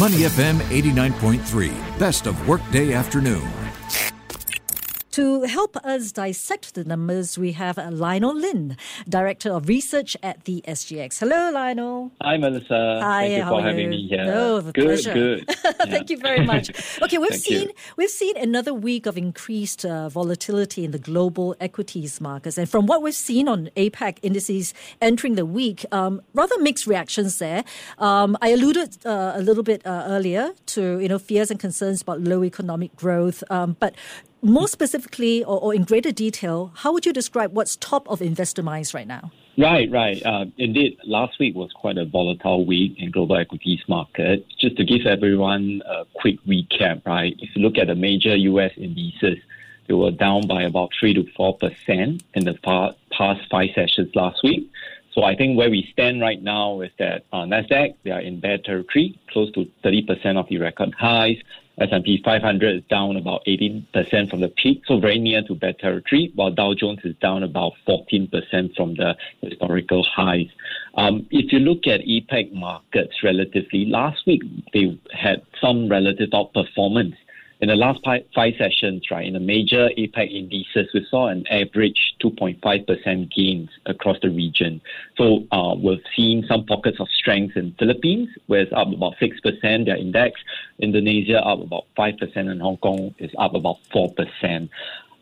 Money FM 89.3, best of workday afternoon. To help us dissect the numbers, we have Lionel Lin, Director of Research at the SGX. Hello, Lionel. Hi, Melissa. Hi, Thank you for having you? me here. No, good, pleasure. good. Thank you very much. Okay, we've seen you. we've seen another week of increased uh, volatility in the global equities markets, and from what we've seen on APAC indices entering the week, um, rather mixed reactions there. Um, I alluded uh, a little bit uh, earlier to you know fears and concerns about low economic growth, um, but more specifically or, or in greater detail, how would you describe what's top of investor minds right now? Right, right. Uh, indeed, last week was quite a volatile week in global equities market. Just to give everyone a quick recap, right? If you look at the major U.S. indices, they were down by about three to four percent in the pa- past five sessions last week. So I think where we stand right now is that uh, Nasdaq they are in bear territory, close to thirty percent of the record highs. S&P 500 is down about 18% from the peak, so very near to bear territory, while Dow Jones is down about 14% from the historical highs. Um, if you look at APAC markets relatively, last week they had some relative outperformance. In the last five, sessions, right, in the major APAC indices, we saw an average 2.5% gains across the region. So uh, we've seen some pockets of strength in Philippines, where it's up about 6%, their index. Indonesia up about 5%, and Hong Kong is up about 4%.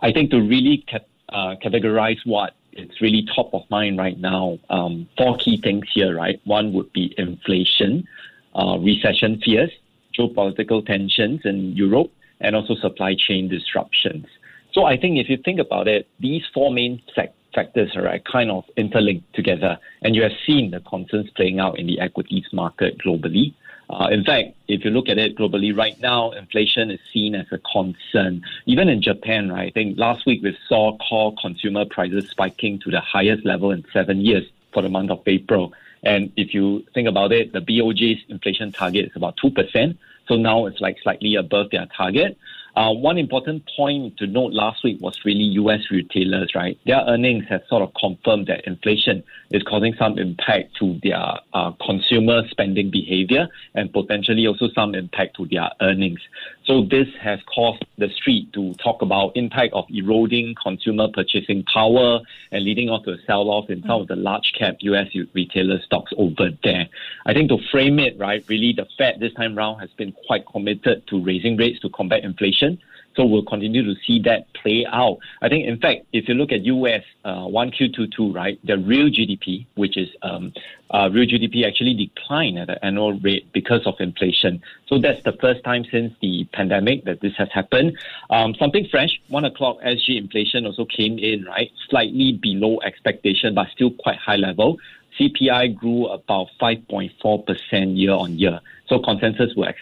I think to really uh, categorize what is really top of mind right now, um, four key things here, right? One would be inflation, uh, recession fears, geopolitical tensions in Europe, and also supply chain disruptions. So I think if you think about it, these four main sec- factors are right, kind of interlinked together, and you have seen the concerns playing out in the equities market globally. Uh, in fact, if you look at it globally right now, inflation is seen as a concern. Even in Japan, right, I think last week we saw core consumer prices spiking to the highest level in seven years for the month of April. And if you think about it, the BOJ's inflation target is about 2%. So now it's like slightly above their target. Uh, one important point to note last week was really U.S. retailers, right? Their earnings have sort of confirmed that inflation is causing some impact to their uh, consumer spending behavior and potentially also some impact to their earnings. So this has caused the street to talk about impact of eroding consumer purchasing power and leading on to a sell-off in some of the large cap U.S. retailer stocks over there. I think to frame it, right, really the Fed this time round has been quite committed to raising rates to combat inflation. So we'll continue to see that play out. I think, in fact, if you look at US uh, 1Q22, right, the real GDP, which is um, uh, real GDP actually declined at an annual rate because of inflation. So that's the first time since the pandemic that this has happened. Um, something fresh, one o'clock SG inflation also came in, right, slightly below expectation, but still quite high level. CPI grew about 5.4% year on year. So consensus were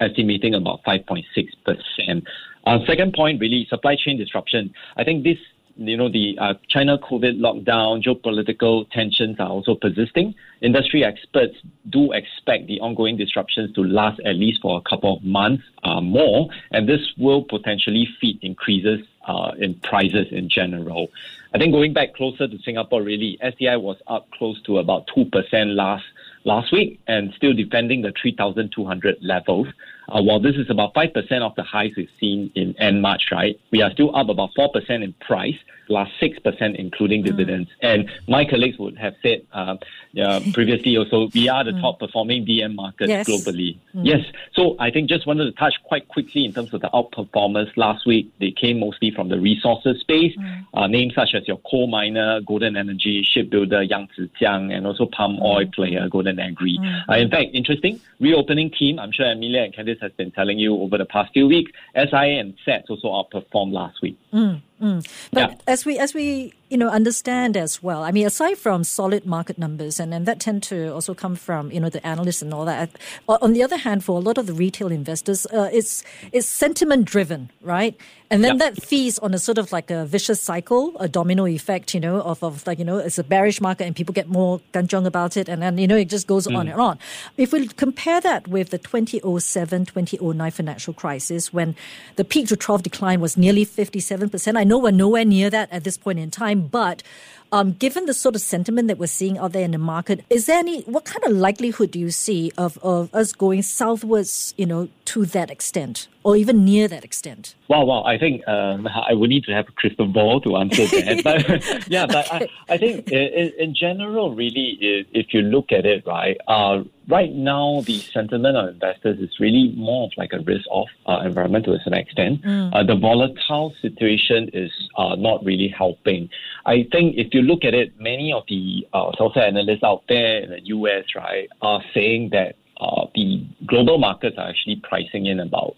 estimating about 5.6%. Uh, second point, really, supply chain disruption. I think this, you know, the uh, China COVID lockdown, geopolitical tensions are also persisting. Industry experts do expect the ongoing disruptions to last at least for a couple of months uh, more, and this will potentially feed increases uh, in prices in general. I think going back closer to Singapore, really, STI was up close to about 2% last last week and still defending the 3,200 levels. Uh, while this is about 5% of the highs we've seen in end March, right? We are still up about 4% in price, last 6% including dividends. And my colleagues would have said uh, uh, previously also, we are the top performing DM market Yes. globally. Yes. So I think just wanted to touch quite quickly in terms of the outperformers last week. They came mostly from the resources space, uh, names such as your coal miner, Golden Energy, shipbuilder Yang Zijiang, and also palm oil player Golden Agri. Uh, in fact, interesting reopening team. I'm sure Amelia and Candice has been telling you over the past few weeks. SIA and SATS also outperformed last week. Hmm. But Yeah. as we as we you know understand as well, I mean, aside from solid market numbers, and, and that tend to also come from you know the analysts and all that. On the other hand, for a lot of the retail investors, uh, it's it's sentiment driven, right? And then Yeah. that feeds on a sort of like a vicious cycle, a domino effect, you know, of, of like, you know, it's a bearish market and people get more ganjong about it. And then, you know, it just goes on and on. If we compare that with the 2007, 2009 financial crisis, when the peak to trough decline was nearly 57%, I know we're nowhere near that at this point in time, but Um, given the sort of sentiment that we're seeing out there in the market, is there any, what kind of likelihood do you see of, of us going southwards, you know, to that extent or even near that extent? Well, well, I think um, I would need to have a crystal ball to answer that. but yeah, but okay. I, I think in, in, general, really, if you look at it, right, uh, right now the sentiment of investors is really more of like a risk-off uh, environment to a certain extent. Mm. Uh, the volatile situation is uh, not really helping. I think if you look at it, many of the uh, social analysts out there in the US, right, are saying that uh, the global markets are actually pricing in about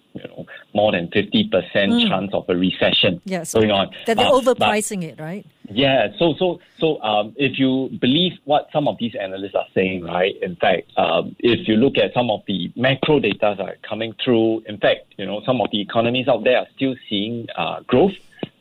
more than fifty percent mm. chance of a recession yes. going on. That they're uh, overpricing but, it, right? Yeah. So so so um, if you believe what some of these analysts are saying, right? In fact, um, if you look at some of the macro data that are coming through, in fact, you know some of the economies out there are still seeing uh, growth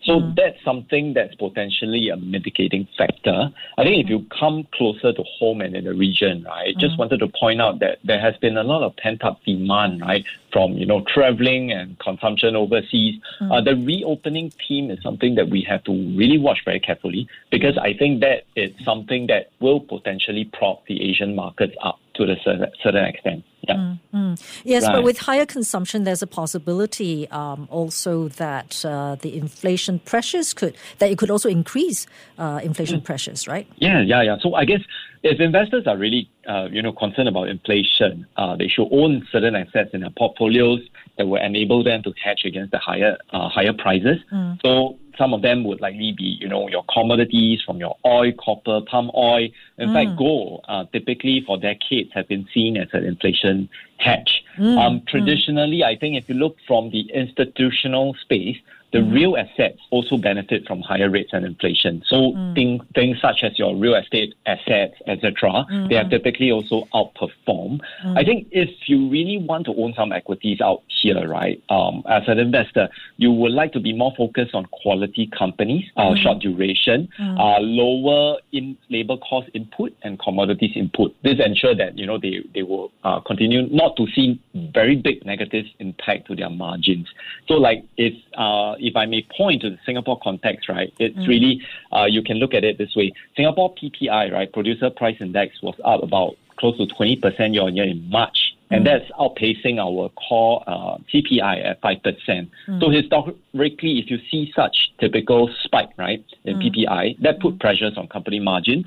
so mm. that's something that's potentially a mitigating factor. I think if you come closer to home and in the region, right, mm. just wanted to point out that there has been a lot of pent up demand, right, from you know traveling and consumption overseas. Mm. Uh, the reopening theme is something that we have to really watch very carefully because I think that it's something that will potentially prop the Asian markets up to a certain, extent. Yeah. Mm, mm. Yes, right. but with higher consumption, there's a possibility um, also that uh, the inflation pressures could that it could also increase uh, inflation mm. pressures, right? Yeah, yeah, yeah. So I guess if investors are really uh, you know concerned about inflation, uh, they should own certain assets in their portfolios that will enable them to hedge against the higher uh, higher prices. Mm. So some of them would likely be, you know, your commodities from your oil, copper, palm oil. In mm. fact, gold, uh, typically for decades, have been seen as an inflation hedge. Mm. Um, traditionally, mm. I think if you look from the institutional space, the mm. real assets also benefit from higher rates and inflation. So mm. things, things such as your real estate assets, etc., mm. they are typically also outperform. I think if you really want to own some equities out here, right, um, as an investor, you would like to be more focused on quality companies, uh, short duration, uh, lower in labor cost input and commodities input. This ensure that you know they they will uh, continue not to see very big negative impact to their margins. So like if uh, if I may point to the Singapore context, right, it's mm. really, uh, you can look at it this way. Singapore PPI, right, Producer Price Index was up about close to 20% year on year in March. And mm. that's outpacing our core uh, CPI at 5%. Mm. So historically, if you see such typical spike, right, in mm. PPI, that put pressures on company margins.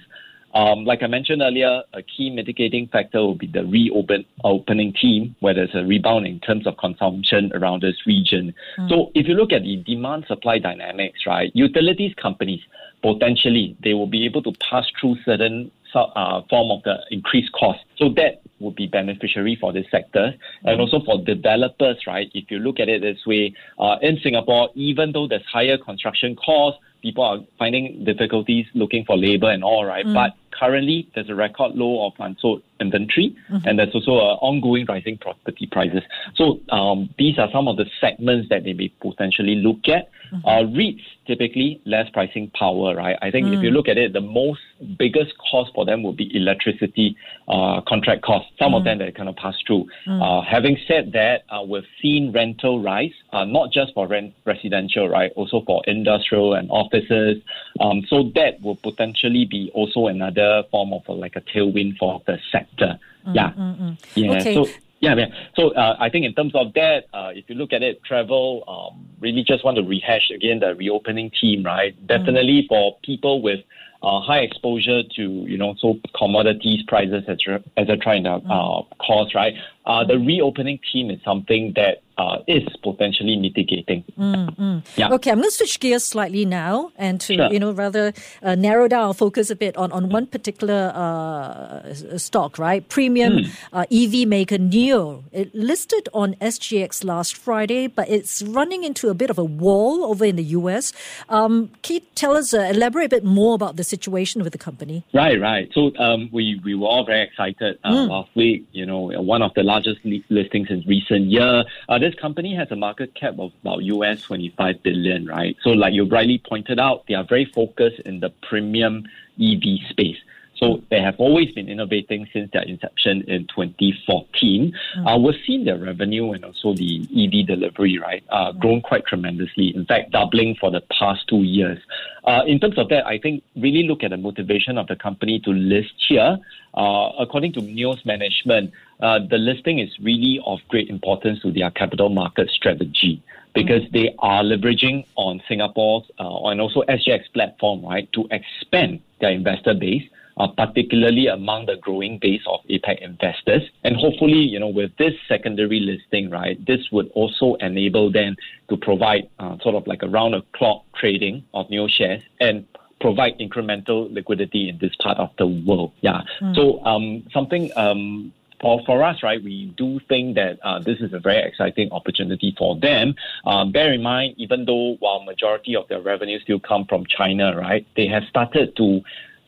Um, like I mentioned earlier, a key mitigating factor will be the reopen opening theme, where there's a rebound in terms of consumption around this region. Mm. So if you look at the demand supply dynamics, right, utilities companies potentially they will be able to pass through certain uh, form of the increased cost. So that would be beneficiary for this sector and also for developers, right? If you look at it this way, uh, in Singapore, even though there's higher construction costs, people are finding difficulties looking for labor and all, right? Mm. But currently, there's a record low of unsold inventory, mm-hmm. and there's also an ongoing rising property prices. So um, these are some of the segments that they may potentially look at. Mm-hmm. Uh, REITs typically less pricing power, right? I think mm. if you mm. look at it, the most biggest cost for them will be electricity uh, contract costs. Some mm. of them that kind of pass through. Mm. Uh, having said that, uh, we've seen rental rise, uh, not just for rent residential, right? Also for industrial and offices. Um, so that will potentially be also another form of a, like a tailwind for the sector. Mm, yeah, mm, mm. yeah. Okay. So yeah, yeah. So uh, I think in terms of that, uh, if you look at it, travel, um, really just want to rehash again the reopening team, right? Mm. Definitely for people with uh, high exposure to, you know, so commodities prices, etc., etc., in the mm. uh, cost, right? Uh, the reopening theme is something that uh, is potentially mitigating. Mm, mm. Yeah. Okay, I'm going to switch gears slightly now and to sure. you know rather uh, narrow down our focus a bit on on one particular uh, stock, right? Premium mm. Uh, EV maker NIO. It listed on SGX last Friday, but it's running into a bit of a wall over in the US. Um, can you tell us, uh, elaborate a bit more about the situation with the company? Right, right. So um, we we were all very excited uh, mm. last week. You know, one of the largest listings in recent year. Uh, this company has a market cap of about US 25 billion, right? So like you rightly pointed out, they are very focused in the premium EV space. So they have always been innovating since their inception in 2014. Mm. Uh, we've seen their revenue and also the EV delivery, right, uh, grown quite tremendously. In fact, doubling for the past two years. Uh, in terms of that, I think really look at the motivation of the company to list here. Uh, according to NIO's management, uh, the listing is really of great importance to their capital market strategy because mm. they are leveraging on Singapore's uh, and also SGX platform, right, to expand their investor base uh, particularly among the growing base of APAC investors. And hopefully, you know, with this secondary listing, right, this would also enable them to provide uh, sort of like a round the clock trading of new shares and provide incremental liquidity in this part of the world. Yeah. Mm. So um, something um, for, for us, right, we do think that uh, this is a very exciting opportunity for them. Um, bear in mind, even though while majority of their revenue still come from China, right, they have started to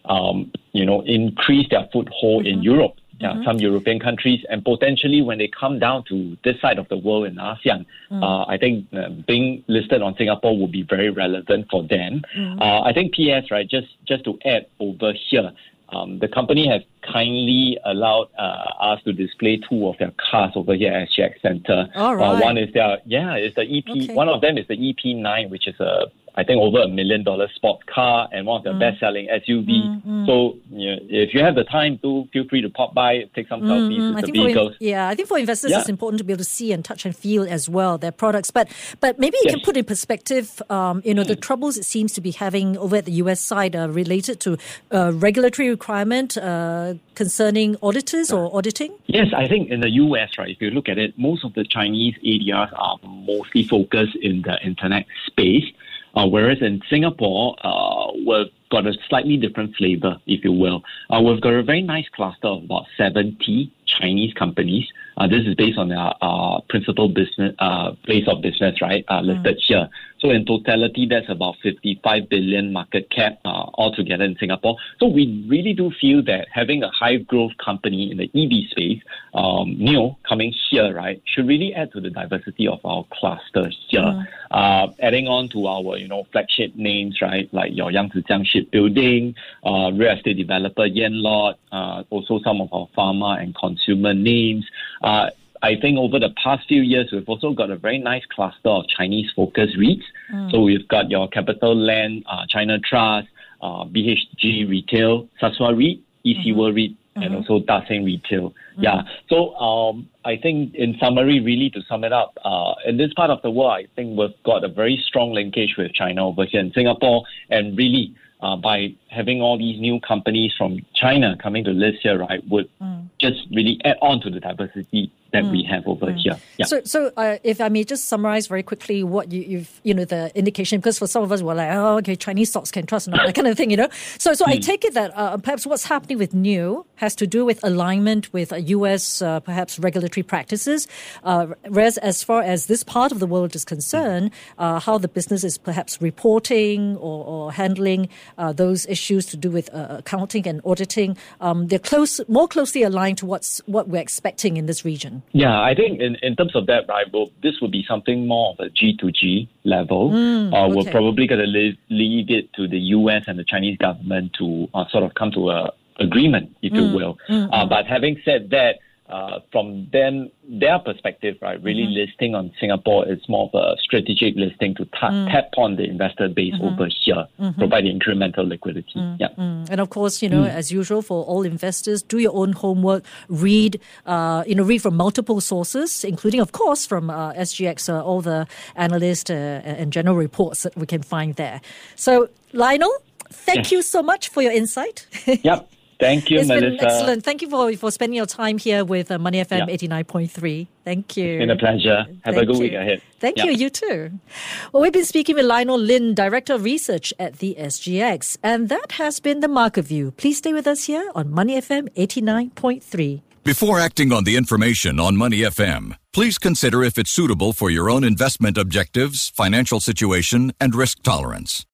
um, you know, increase their foothold mm-hmm. in Europe. Yeah, mm-hmm. some European countries, and potentially when they come down to this side of the world in ASEAN, mm. uh, I think uh, being listed on Singapore would be very relevant for them. Mm. Uh, I think PS, right, just just to add over here, um, the company has kindly allowed uh, us to display two of their cars over here at SGX Center. All right. Uh, one is their yeah, it's the EP. Okay. One of them is the EP9, which is a I think over a million dollar sport car and one of the mm. best selling SUV. Mm, mm. So you know, if you have the time, do feel free to pop by, take some selfies mm, with I the vehicles. In, yeah, I think for investors, yeah. it's important to be able to see and touch and feel as well their products. But but maybe you yes. can put in perspective, um, you know, the mm. troubles it seems to be having over at the US side uh, related to uh, regulatory requirement uh, concerning auditors or auditing. Yes, I think in the US, right, if you look at it, most of the Chinese ADRs are mostly focused in the internet space. Uh, whereas in Singapore, uh, we've got a slightly different flavor, if you will. Uh, we've got a very nice cluster of about 70 Chinese companies. Uh, this is based on our, principal business uh, place of business, right? Uh, listed mm. here. So in totality, that's about 55 billion market cap uh, altogether in Singapore. So we really do feel that having a high growth company in the EV space, um, NIO coming here, right, should really add to the diversity of our cluster here. Mm. Uh, adding on to our, you know, flagship names, right, like your Yangzijiang Shipbuilding, uh, real estate developer Yanlord, uh, also some of our pharma and consumer names. Uh, I think over the past few years, we've also got a very nice cluster of Chinese focused REITs. Mm. So we've got your CapitaLand, uh, China Trust, uh, BHG Retail, Sasseur REIT, EC mm-hmm. World REIT, mm-hmm. and also Dasin Retail. Mm-hmm. Yeah. So um, I think in summary, really to sum it up, uh, in this part of the world, I think we've got a very strong linkage with China over here in Singapore, and really uh, by having all these new companies from China coming to list here, right, would mm. just really add on to the diversity that mm. we have over mm. here. Yeah. So, so uh, if I may just summarize very quickly what you, have you know, the indication, because for some of us we're like, oh, okay, Chinese stocks can trust, and that kind of thing, you know. So, so I mm. take it that uh, perhaps what's happening with new has to do with alignment with U.S. Uh, perhaps regulatory practices, uh, whereas as far as this part of the world is concerned, uh, how the business is perhaps reporting or, or handling uh, those issues to do with uh, accounting and auditing, um, they're close, more closely aligned to what's what we're expecting in this region. Yeah, I think in, in terms of that, right, well, this would be something more of a G2G level. Mm, uh, okay. We're probably going to leave, it to the U.S. and the Chinese government to uh, sort of come to a agreement, if mm, you will. Mm, uh, mm. but having said that, uh, from them their perspective, right, really mm-hmm. listing on Singapore is more of a strategic listing to ta- mm. tap on the investor base mm-hmm. over here, mm-hmm. provide incremental liquidity. Mm, yeah. Mm. And of course, you know, mm. as usual for all investors, do your own homework, read, uh, you know, read from multiple sources, including, of course, from uh, SGX, uh, all the analyst uh, and general reports that we can find there. So, Lionel, thank you so much for your insight. yep. Thank you, it's Melissa. Been excellent. Thank you for, for spending your time here with uh, Money FM yeah. 89.3. Thank you. It's been a pleasure. Have Thank a good you. week ahead. Thank yeah. you. You too. Well, we've been speaking with Lionel Lin, Director of Research at the SGX. And that has been the Market View. Please stay with us here on Money FM 89.3. Before acting on the information on Money FM, please consider if it's suitable for your own investment objectives, financial situation, and risk tolerance.